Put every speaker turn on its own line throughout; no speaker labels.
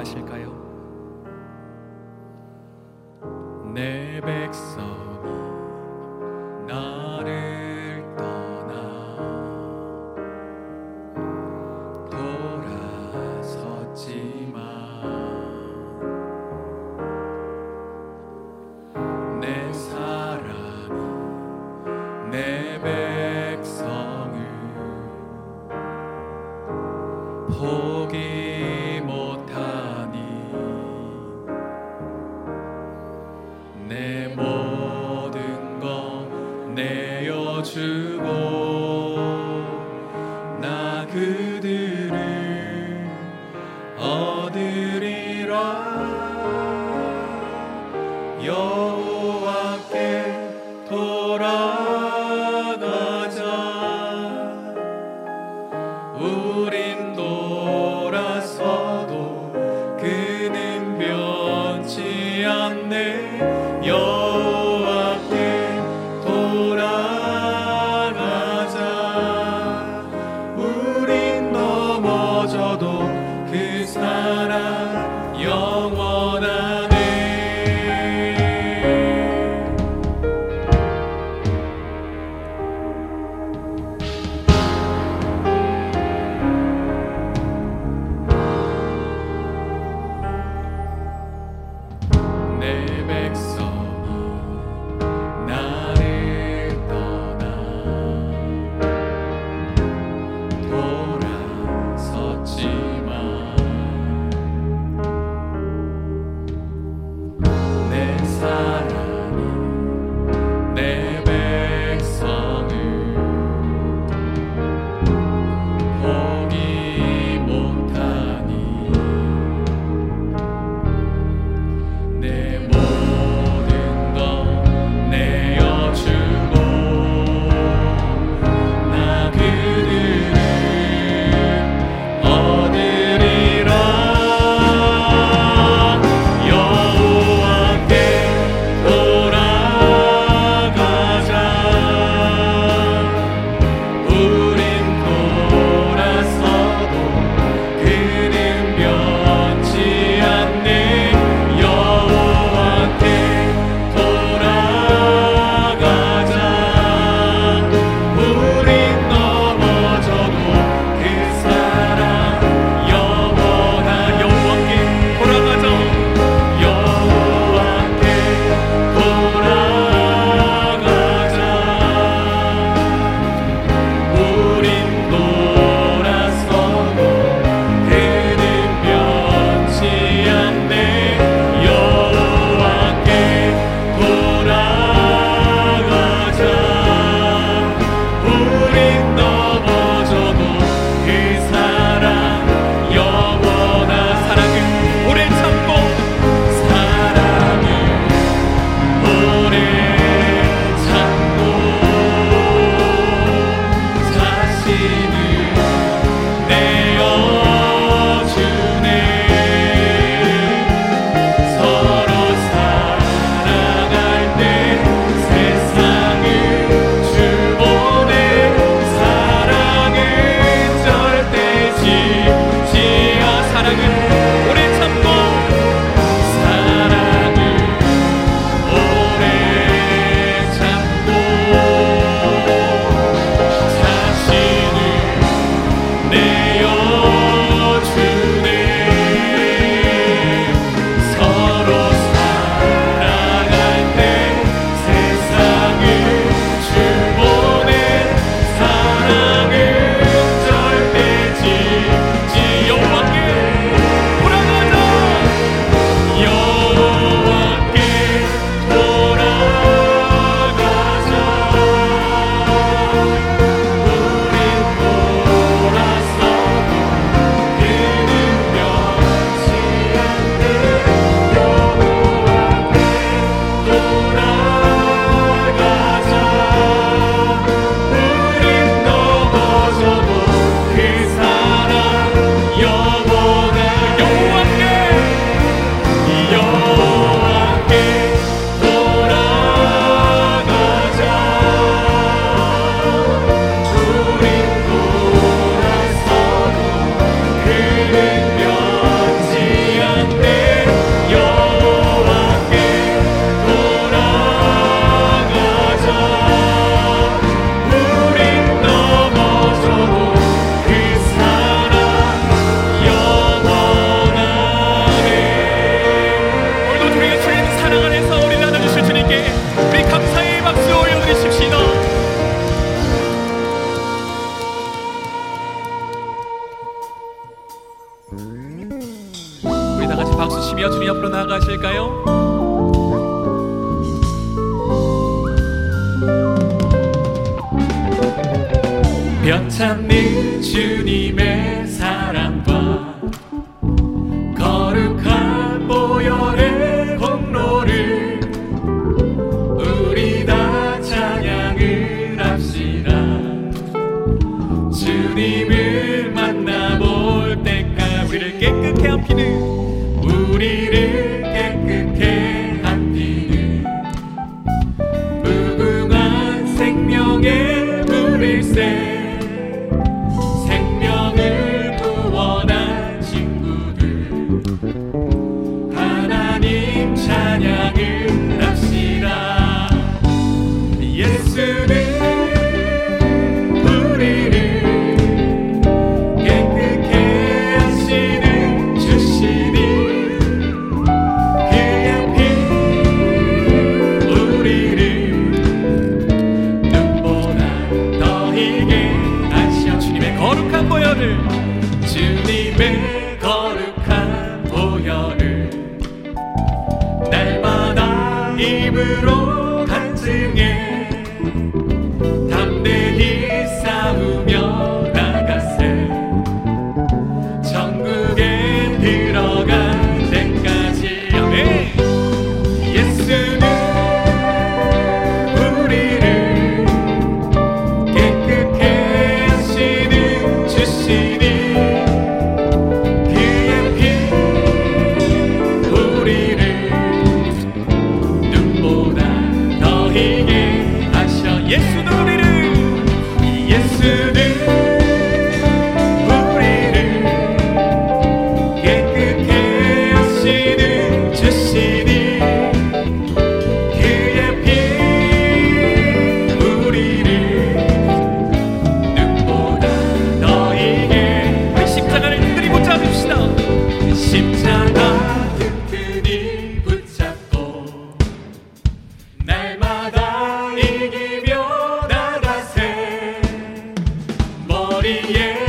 나가실까요? 내 백성 그 사랑. 않으실까요? 변찬미 주님의 yeah.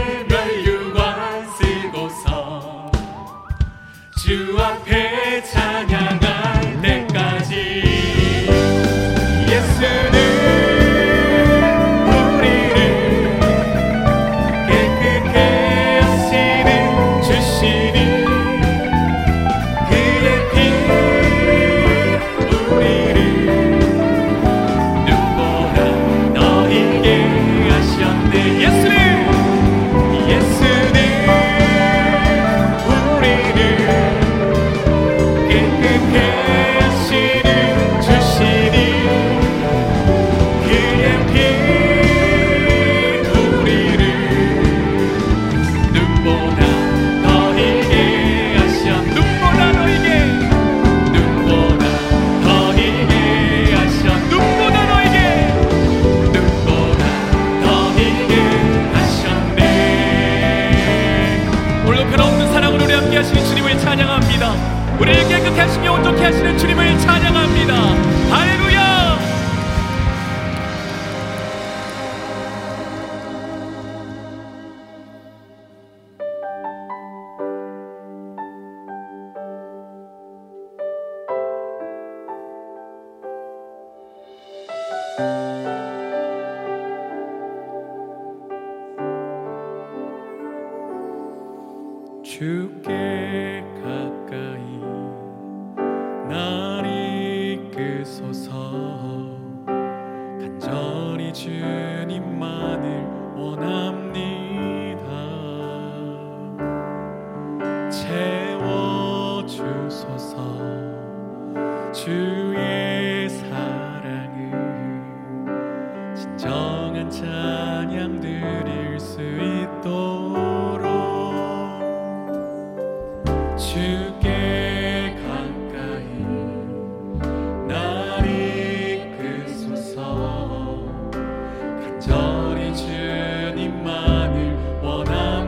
together. 찬양 드릴 수 있도록. 주께 가까이 날 이끄소서. 간절히 주님만을 원합니다.